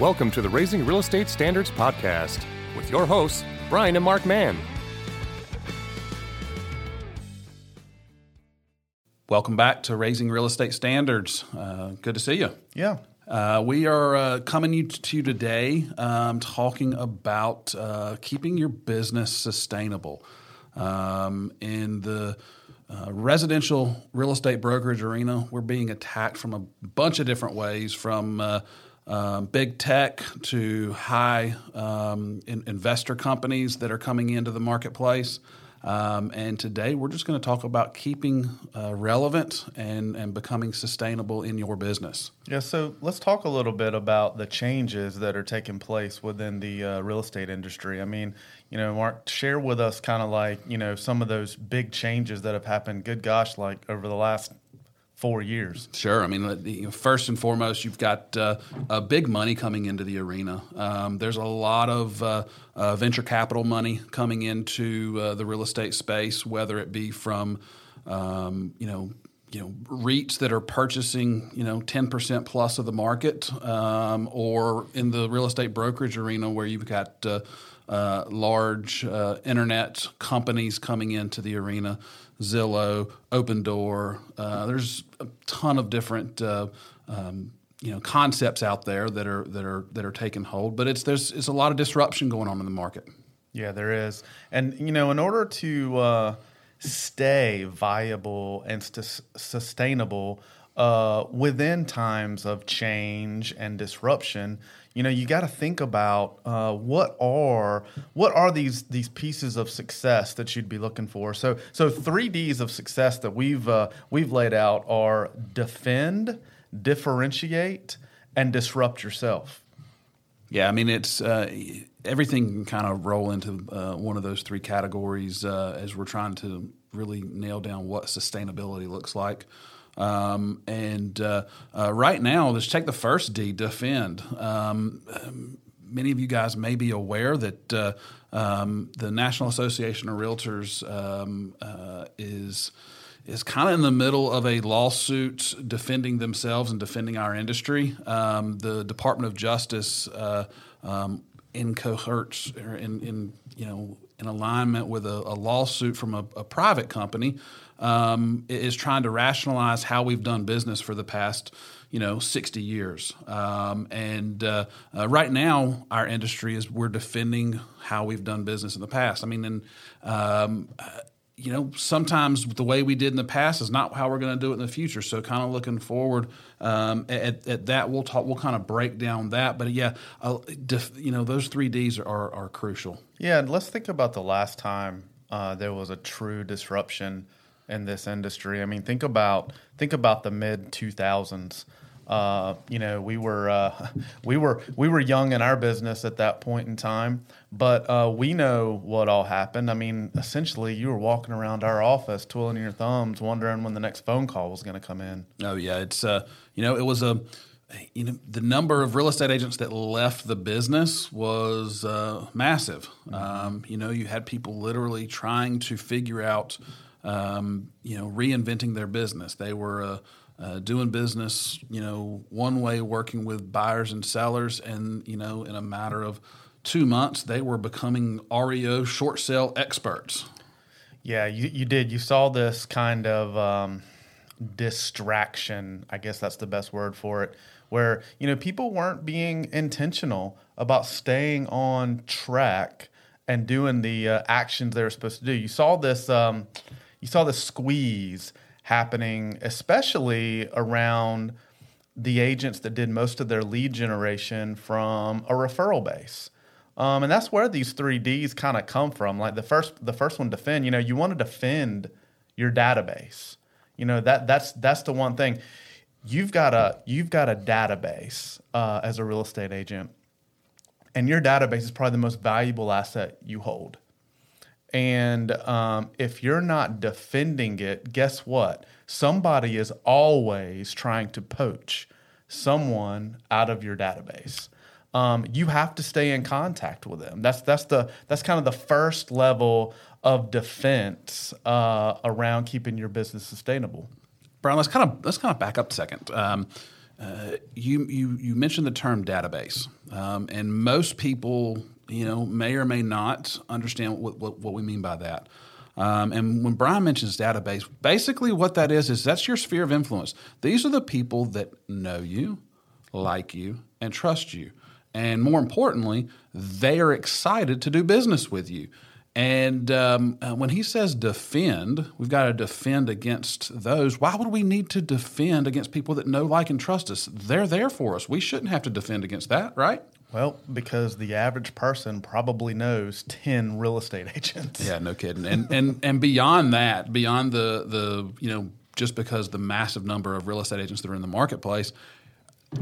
Welcome to the Raising Real Estate Standards Podcast with your hosts, Brian and Mark Mann. Welcome back to Raising Real Estate Standards. Uh, good to see you. Yeah. Uh, we are uh, coming to you today um, talking about uh, keeping your business sustainable. Um, in the uh, residential real estate brokerage arena, we're being attacked from a bunch of different ways from uh, um, big tech to high um, in, investor companies that are coming into the marketplace. Um, and today we're just going to talk about keeping uh, relevant and, and becoming sustainable in your business. Yeah, so let's talk a little bit about the changes that are taking place within the uh, real estate industry. I mean, you know, Mark, share with us kind of like, you know, some of those big changes that have happened, good gosh, like over the last four years. Sure. I mean, first and foremost, you've got uh, uh, big money coming into the arena. Um, there's a lot of uh, uh venture capital money coming into uh, the real estate space, whether it be from, um, you know, you know REITs that are purchasing you know 10% plus of the market, um, or in the real estate brokerage arena where you've got uh, uh, large uh, internet companies coming into the arena, Zillow, Opendoor. Uh, there's a ton of different uh, um, you know concepts out there that are that are that are taking hold, but it's there's it's a lot of disruption going on in the market. Yeah, there is, and you know, in order to uh, stay viable and st- sustainable uh, within times of change and disruption, you know, you got to think about uh, what are what are these these pieces of success that you'd be looking for. So, so three Ds of success that we've uh, we've laid out are defend, differentiate, and disrupt yourself. Yeah, I mean it's uh, everything can kind of roll into uh, one of those three categories uh, as we're trying to really nail down what sustainability looks like. Um, and uh, uh, right now, let's take the first D, defend. Um, many of you guys may be aware that uh, um, the National Association of Realtors um, is is kind of in the middle of a lawsuit defending themselves and defending our industry. Um, the Department of Justice, uh, um, in cohorts or in, in you know in alignment with a, a lawsuit from a, a private company, um, is trying to rationalize how we've done business for the past you know 60 years um, and uh, uh, right now our industry is we're defending how we've done business in the past i mean and um, you know, sometimes the way we did in the past is not how we're going to do it in the future. So, kind of looking forward um, at, at, that, we'll talk. We'll kind of break down that. But yeah, uh, def, you know, those three Ds are, are, are crucial. Yeah, and let's think about the last time uh, there was a true disruption in this industry. I mean, think about think about the mid two thousands. Uh, you know, we were uh, we were we were young in our business at that point in time, but uh, we know what all happened. I mean, essentially, you were walking around our office, twiddling your thumbs, wondering when the next phone call was going to come in. Oh yeah, it's uh, you know, it was a you know the number of real estate agents that left the business was uh, massive. Mm-hmm. Um, you know, you had people literally trying to figure out, um, you know, reinventing their business. They were uh, doing business, you know, one way, working with buyers and sellers, and you know, in a matter of two months, they were becoming REO short sale experts. Yeah, you, you did. You saw this kind of um, distraction. I guess that's the best word for it. Where you know people weren't being intentional about staying on track and doing the uh, actions they were supposed to do. You saw this. Um, you saw this squeeze happening, especially around the agents that did most of their lead generation from a referral base. Um, and that's where these three Ds kind of come from. Like the first, the first one, defend. You know, you want to defend your database. You know that that's that's the one thing. You've got a you've got a database uh, as a real estate agent, and your database is probably the most valuable asset you hold. And um, if you're not defending it, guess what? Somebody is always trying to poach someone out of your database. Um, you have to stay in contact with them. That's that's the that's kind of the first level of defense uh, around keeping your business sustainable. Brian, let's kind of let's kind of back up a second. Um, uh, you, you you mentioned the term database, um, and most people you know may or may not understand what, what, what we mean by that. Um, and when Brian mentions database, basically what that is is that's your sphere of influence. These are the people that know you, like you, and trust you. And more importantly, they are excited to do business with you. And um, uh, when he says defend, we've got to defend against those. Why would we need to defend against people that know, like, and trust us? They're there for us. We shouldn't have to defend against that, right? Well, because the average person probably knows ten real estate agents. Yeah, no kidding. And and and beyond that, beyond the the you know just because the massive number of real estate agents that are in the marketplace,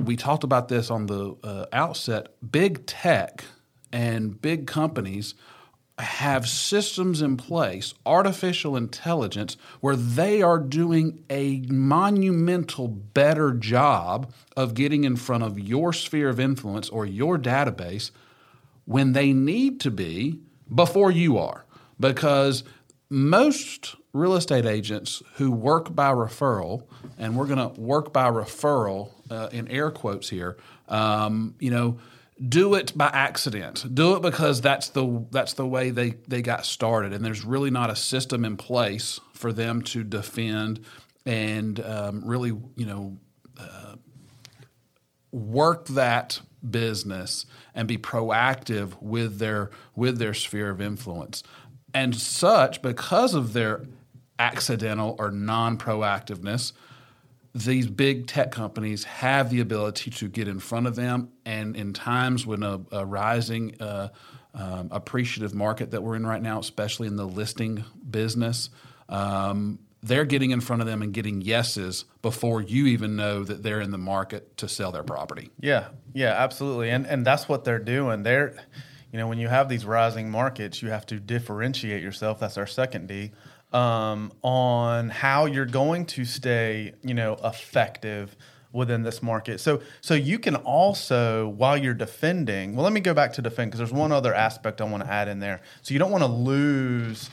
we talked about this on the uh, outset. Big tech and big companies have systems in place, artificial intelligence, where they are doing a monumental better job of getting in front of your sphere of influence or your database when they need to be before you are. Because most real estate agents who work by referral, and we're going to work by referral uh, in air quotes here, um, you know, do it by accident. Do it because that's the that's the way they they got started, and there's really not a system in place for them to defend and um, really, you know, uh, work that business and be proactive with their with their sphere of influence. And such because of their accidental or non-proactiveness, these big tech companies have the ability to get in front of them, and in times when a, a rising uh, um, appreciative market that we're in right now, especially in the listing business, um, they're getting in front of them and getting yeses before you even know that they're in the market to sell their property. Yeah, yeah, absolutely, and and that's what they're doing. They're, you know, when you have these rising markets, you have to differentiate yourself. That's our second D um, on how you're going to stay, you know, effective within this market. So so you can also while you're defending, well let me go back to defend because there's one other aspect I want to add in there. So you don't want to lose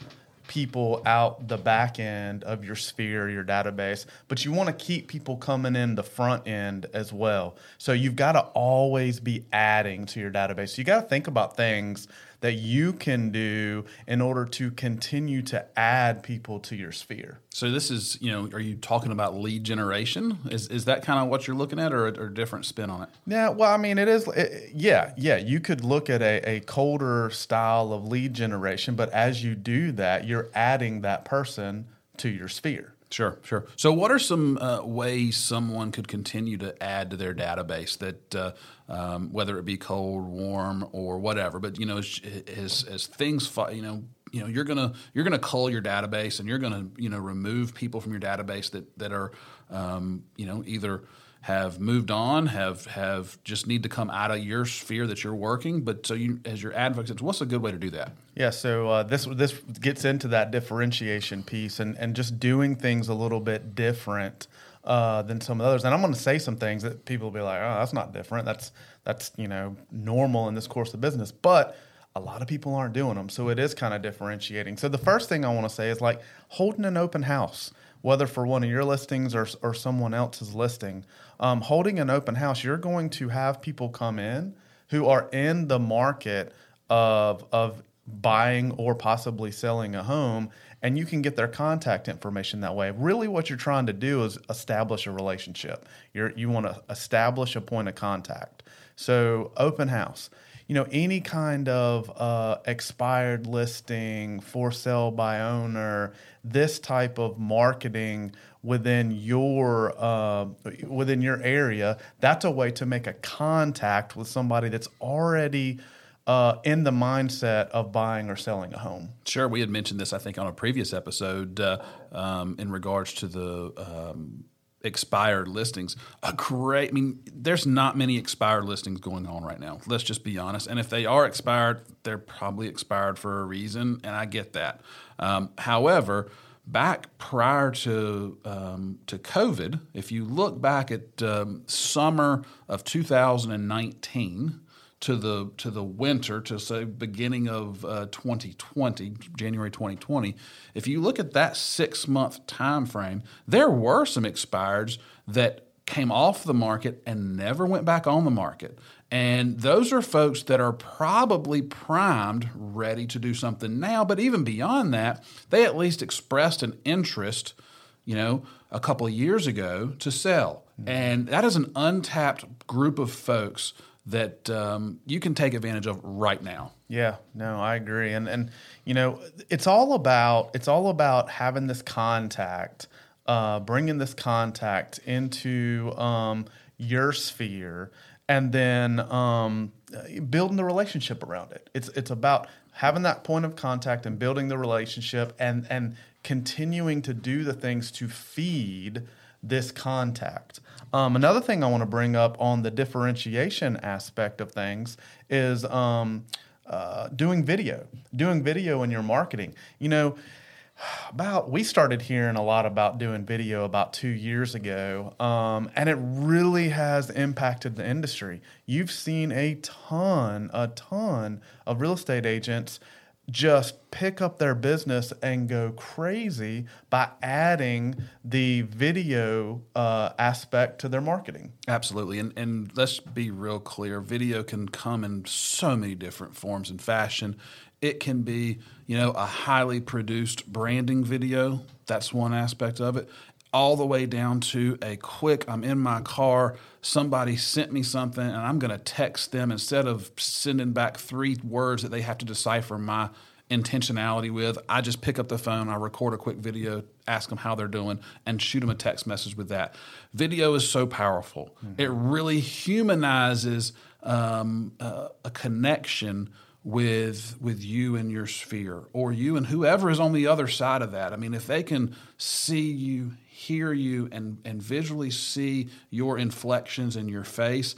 people out the back end of your sphere, your database, but you want to keep people coming in the front end as well. So you've got to always be adding to your database. So you got to think about things that you can do in order to continue to add people to your sphere. So this is, you know, are you talking about lead generation? Is is that kind of what you're looking at, or a, or a different spin on it? Yeah, well, I mean, it is. It, yeah, yeah. You could look at a, a colder style of lead generation, but as you do that, you're adding that person to your sphere. Sure, sure. So, what are some uh, ways someone could continue to add to their database that, uh, um, whether it be cold, warm, or whatever? But you know, as as, as things, you know, you know, you're gonna you're gonna cull your database, and you're gonna you know remove people from your database that that are, um, you know, either have moved on, have have just need to come out of your sphere that you're working. But so you, as your advocates, what's a good way to do that? Yeah, so uh, this this gets into that differentiation piece and and just doing things a little bit different uh, than some of the others. And I'm going to say some things that people will be like, "Oh, that's not different. That's that's you know normal in this course of business." But a lot of people aren't doing them, so it is kind of differentiating. So the first thing I want to say is like holding an open house whether for one of your listings or, or someone else's listing. Um, holding an open house, you're going to have people come in who are in the market of, of buying or possibly selling a home, and you can get their contact information that way. Really, what you're trying to do is establish a relationship. You're, you want to establish a point of contact. So, open house you know any kind of uh, expired listing for sale by owner this type of marketing within your uh, within your area that's a way to make a contact with somebody that's already uh, in the mindset of buying or selling a home. Sure, we had mentioned this, I think, on a previous episode uh, um, in regards to the um, expired listings. A great, I mean, there's not many expired listings going on right now. Let's just be honest. And if they are expired, they're probably expired for a reason, and I get that. Um, however, back prior to um, to COVID, if you look back at um, summer of 2019 to the to the winter to say beginning of uh, 2020 January 2020 if you look at that 6 month time frame there were some expireds that came off the market and never went back on the market. And those are folks that are probably primed, ready to do something now. But even beyond that, they at least expressed an interest, you know, a couple of years ago to sell. Mm-hmm. And that is an untapped group of folks that um, you can take advantage of right now. Yeah, no, I agree, and and you know, it's all about it's all about having this contact, uh, bringing this contact into um, your sphere, and then um, building the relationship around it. It's it's about having that point of contact and building the relationship, and and continuing to do the things to feed this contact. Um, another thing I want to bring up on the differentiation aspect of things is um, uh, doing video, doing video in your marketing. You know, about we started hearing a lot about doing video about two years ago, um, and it really has impacted the industry. You've seen a ton, a ton of real estate agents just pick up their business and go crazy by adding the video uh, aspect to their marketing. Absolutely. And, and let's be real clear video can come in so many different forms and fashion. It can be, you know, a highly produced branding video. That's one aspect of it. All the way down to a quick, I'm in my car, somebody sent me something, and I'm going to text them instead of sending back three words that they have to decipher my intentionality with. I just pick up the phone, I record a quick video, ask them how they're doing, and shoot them a text message with that. Video is so powerful. Mm-hmm. It really humanizes um, uh, a connection with with you and your sphere or you and whoever is on the other side of that. I mean, if they can see you, hear you and and visually see your inflections in your face,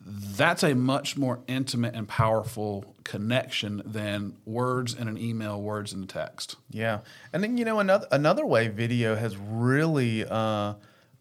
that's a much more intimate and powerful connection than words in an email, words in a text. Yeah, and then you know another another way video has really uh,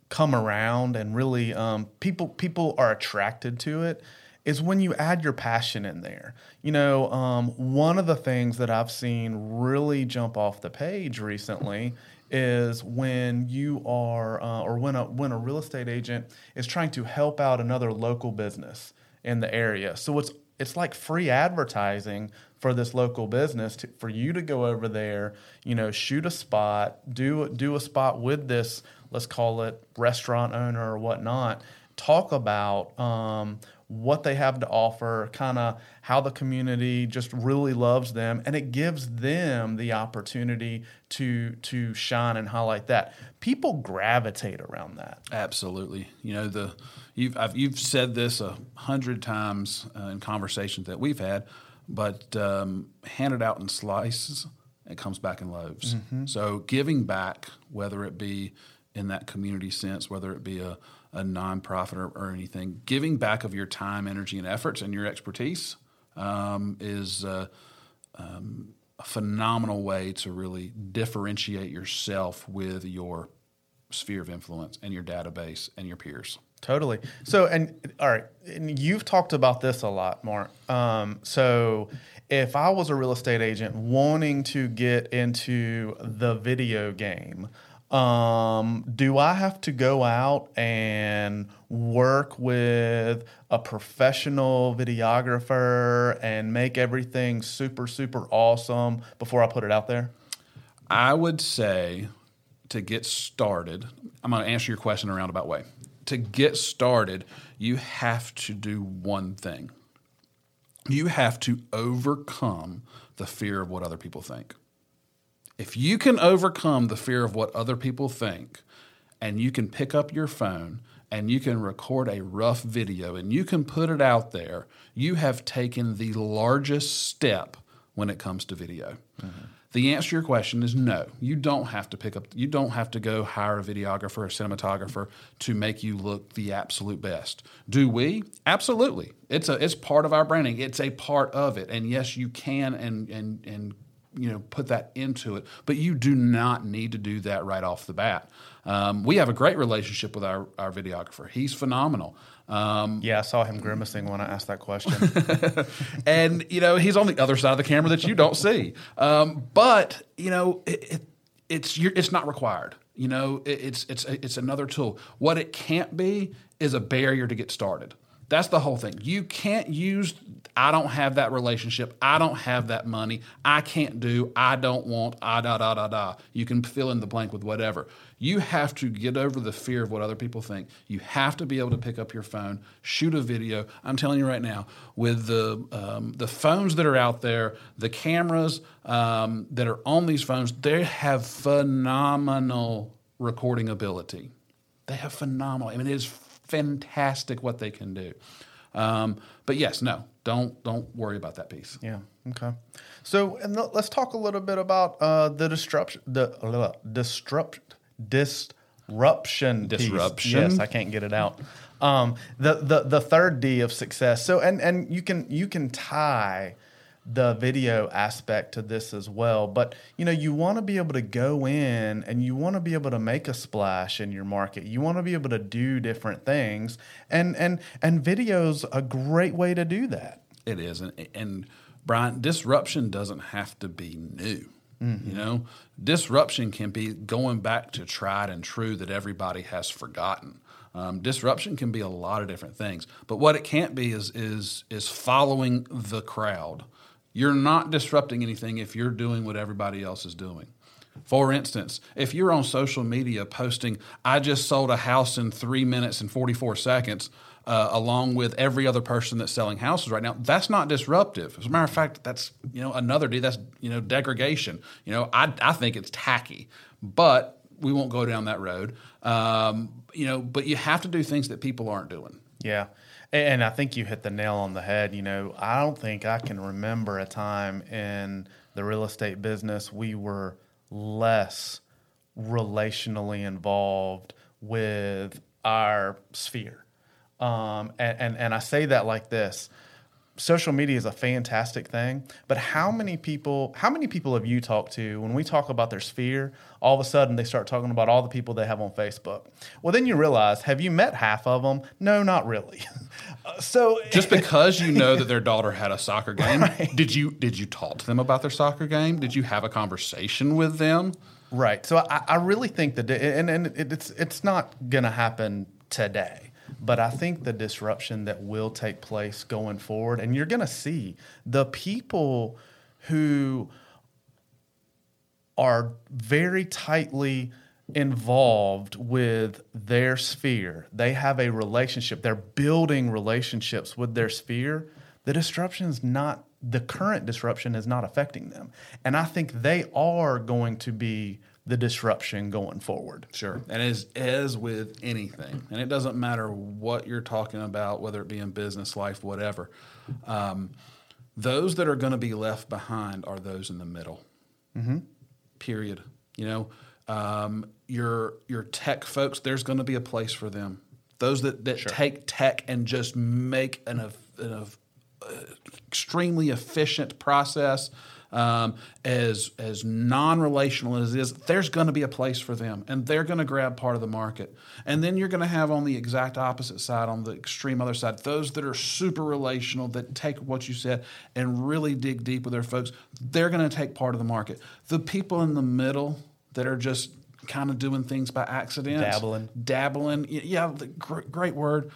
come around and really um, people people are attracted to it is when you add your passion in there. You know, um, one of the things that I've seen really jump off the page recently is when you are, uh, or when a when a real estate agent is trying to help out another local business in the area. So it's it's like free advertising for this local business to, for you to go over there, you know, shoot a spot, do do a spot with this, let's call it restaurant owner or whatnot. Talk about um, what they have to offer, kind of how the community just really loves them, and it gives them the opportunity to to shine and highlight that. People gravitate around that. Absolutely, you know the you've I've, you've said this a hundred times uh, in conversations that we've had, but um, handed out in slices, it comes back in loaves. Mm-hmm. So giving back, whether it be in that community sense, whether it be a a nonprofit or, or anything, giving back of your time, energy, and efforts and your expertise um, is uh, um, a phenomenal way to really differentiate yourself with your sphere of influence and your database and your peers. Totally. So, and all right, and you've talked about this a lot, Mark. Um, so, if I was a real estate agent wanting to get into the video game, um, do I have to go out and work with a professional videographer and make everything super, super awesome before I put it out there? I would say to get started, I'm going to answer your question in a roundabout way. To get started, you have to do one thing you have to overcome the fear of what other people think. If you can overcome the fear of what other people think, and you can pick up your phone and you can record a rough video and you can put it out there, you have taken the largest step when it comes to video. Mm-hmm. The answer to your question is no. You don't have to pick up, you don't have to go hire a videographer or cinematographer to make you look the absolute best. Do we? Absolutely. It's a it's part of our branding. It's a part of it. And yes, you can and and and you know put that into it. But you do not need to do that right off the bat. Um, we have a great relationship with our, our videographer. He's phenomenal. Um, yeah i saw him grimacing when i asked that question. And you know he's on the other side of the camera that you don't see. Um, but you know it, it, it's it's not required. You know, it, it's it's it's another tool. What it can't be is a barrier to get started. That's the whole thing. You can't use, I don't have that relationship. I don't have that money. I can't do, I don't want, I da da da da. You can fill in the blank with whatever. You have to get over the fear of what other people think. You have to be able to pick up your phone, shoot a video. I'm telling you right now, with the, um, the phones that are out there, the cameras um, that are on these phones, they have phenomenal recording ability. They have phenomenal, I mean, it is fantastic what they can do. Um, but yes, no, don't don't worry about that piece. Yeah. Okay. So, and let's talk a little bit about uh, the disruption, the uh, disrupt, disruption, piece. Disruption? Yes, I can't get it out. Um, the the the third D of success. So, and and you can you can tie the video aspect to this as well. But you know, you want to be able to go in and you want to be able to make a splash in your market. You want to be able to do different things, and and and video's a great way to do that. It is, and, and Brian, disruption doesn't have to be new. You know, disruption can be going back to tried and true that everybody has forgotten. Um, disruption can be a lot of different things, but what it can't be is is is following the crowd. You're not disrupting anything if you're doing what everybody else is doing. For instance, if you're on social media posting, I just sold a house in three minutes and 44 seconds, uh, along with every other person that's selling houses right now, that's not disruptive. As a matter of fact, that's you know another. That's you know degradation. You know, I I think it's tacky, but we won't go down that road. Um, you know, but you have to do things that people aren't doing. Yeah. And I think you hit the nail on the head. You know, I don't think I can remember a time in the real estate business we were less relationally involved with our sphere. Um, and, and, and I say that like this social media is a fantastic thing, but how many people how many people have you talked to when we talk about their sphere, all of a sudden they start talking about all the people they have on Facebook. Well, then you realize, have you met half of them? No, not really. Uh, so Just because you know that their daughter had a soccer game, did you did you talk to them about their soccer game? Did you have a conversation with them? Right. So I, I really think that, and, and it's it's not going to happen today, but I think the disruption that will take place going forward, and you're going to see the people who are very tightly involved with their sphere. They have a relationship. They're building relationships with their sphere. The disruption is not the current disruption is not affecting them. And I think they are going to be the disruption going forward. Sure. And as as with anything, and it doesn't matter what you're talking about, whether it be in business, life, whatever. Um, those that are going to be left behind are those in the middle. Period. You know, um, your your tech folks, there's going to be a place for them. Those that, that take tech and just make an, eff- an uh, extremely efficient process um, as as non-relational as it is there's going to be a place for them and they're going to grab part of the market. And then you're going to have on the exact opposite side on the extreme other side those that are super relational that take what you said and really dig deep with their folks they're going to take part of the market. The people in the middle that are just kind of doing things by accident Dabbling. dabbling. Yeah great word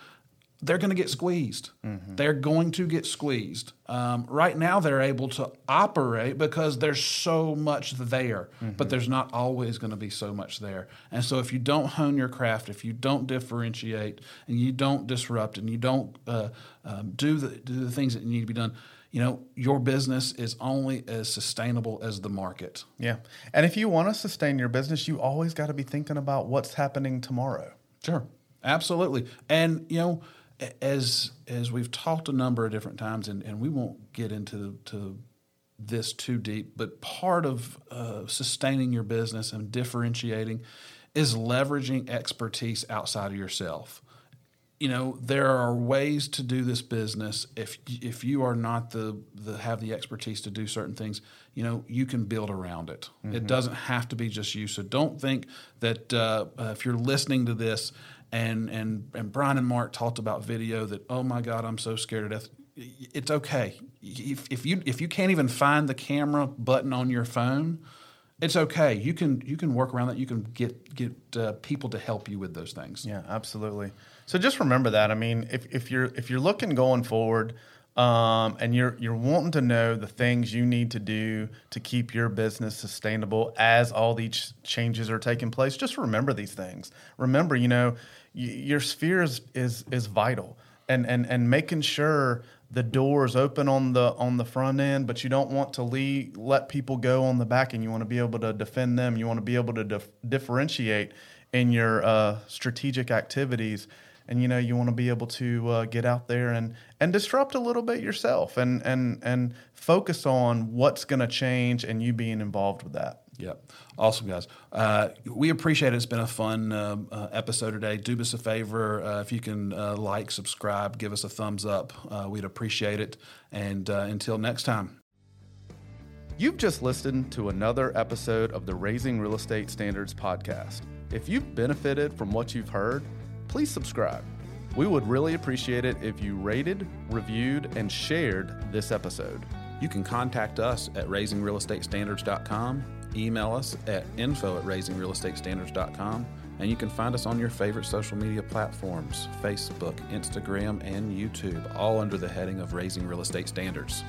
they're going to get squeezed. They're going to get squeezed. Um, right now, they're able to operate because there's so much there, but there's not always going to be so much there. And so, if you don't hone your craft, if you don't differentiate, and you don't disrupt, and you don't uh, um, do the do the things that need to be done, you know, your business is only as sustainable as the market. Yeah. And if you want to sustain your business, you always got to be thinking about what's happening tomorrow. Sure, absolutely. And you know, as as we've talked a number of different times, and, and we won't get into to this too deep, but part of uh, sustaining your business and differentiating is leveraging expertise outside of yourself. You know, there are ways to do this business. If if you are not the, the have the expertise to do certain things, you know, you can build around it. It doesn't have to be just you. So don't think that uh, uh, if you're listening to this and and and Brian and Mark talked about video that oh my God, I'm so scared to death. It's okay if, if you if you can't even find the camera button on your phone, it's okay. You can you can work around that. You can get get uh, people to help you with those things. Yeah, absolutely. So just remember that. I mean, if, if you're if you're looking going forward, um, and you're you're wanting to know the things you need to do to keep your business sustainable as all these changes are taking place, just remember these things. Remember, you know, y- your sphere is, is is vital, and and and making sure the doors open on the on the front end, but you don't want to leave, let people go on the back, and you want to be able to defend them. You want to be able to dif- differentiate in your uh, strategic activities and you know you want to be able to uh, get out there and and disrupt a little bit yourself and and and focus on what's going to change and you being involved with that Yep. Awesome, guys. Uh, we appreciate it. It's been a fun uh, uh, episode today. Do us a favor. Uh, if you can uh, like, subscribe, give us a thumbs up, uh, we'd appreciate it. And until next time. You've just listened to another episode of the Raising Real Estate Standards podcast. If you've benefited from what you've heard, please subscribe. We would really appreciate it if you rated, reviewed, and shared this episode. You can contact us at raisingrealestatestandards.com, email us at info at raisingrealestatestandards.com, and you can find us on your favorite social media platforms Facebook, Instagram, and YouTube, all under the heading of Raising Real Estate Standards.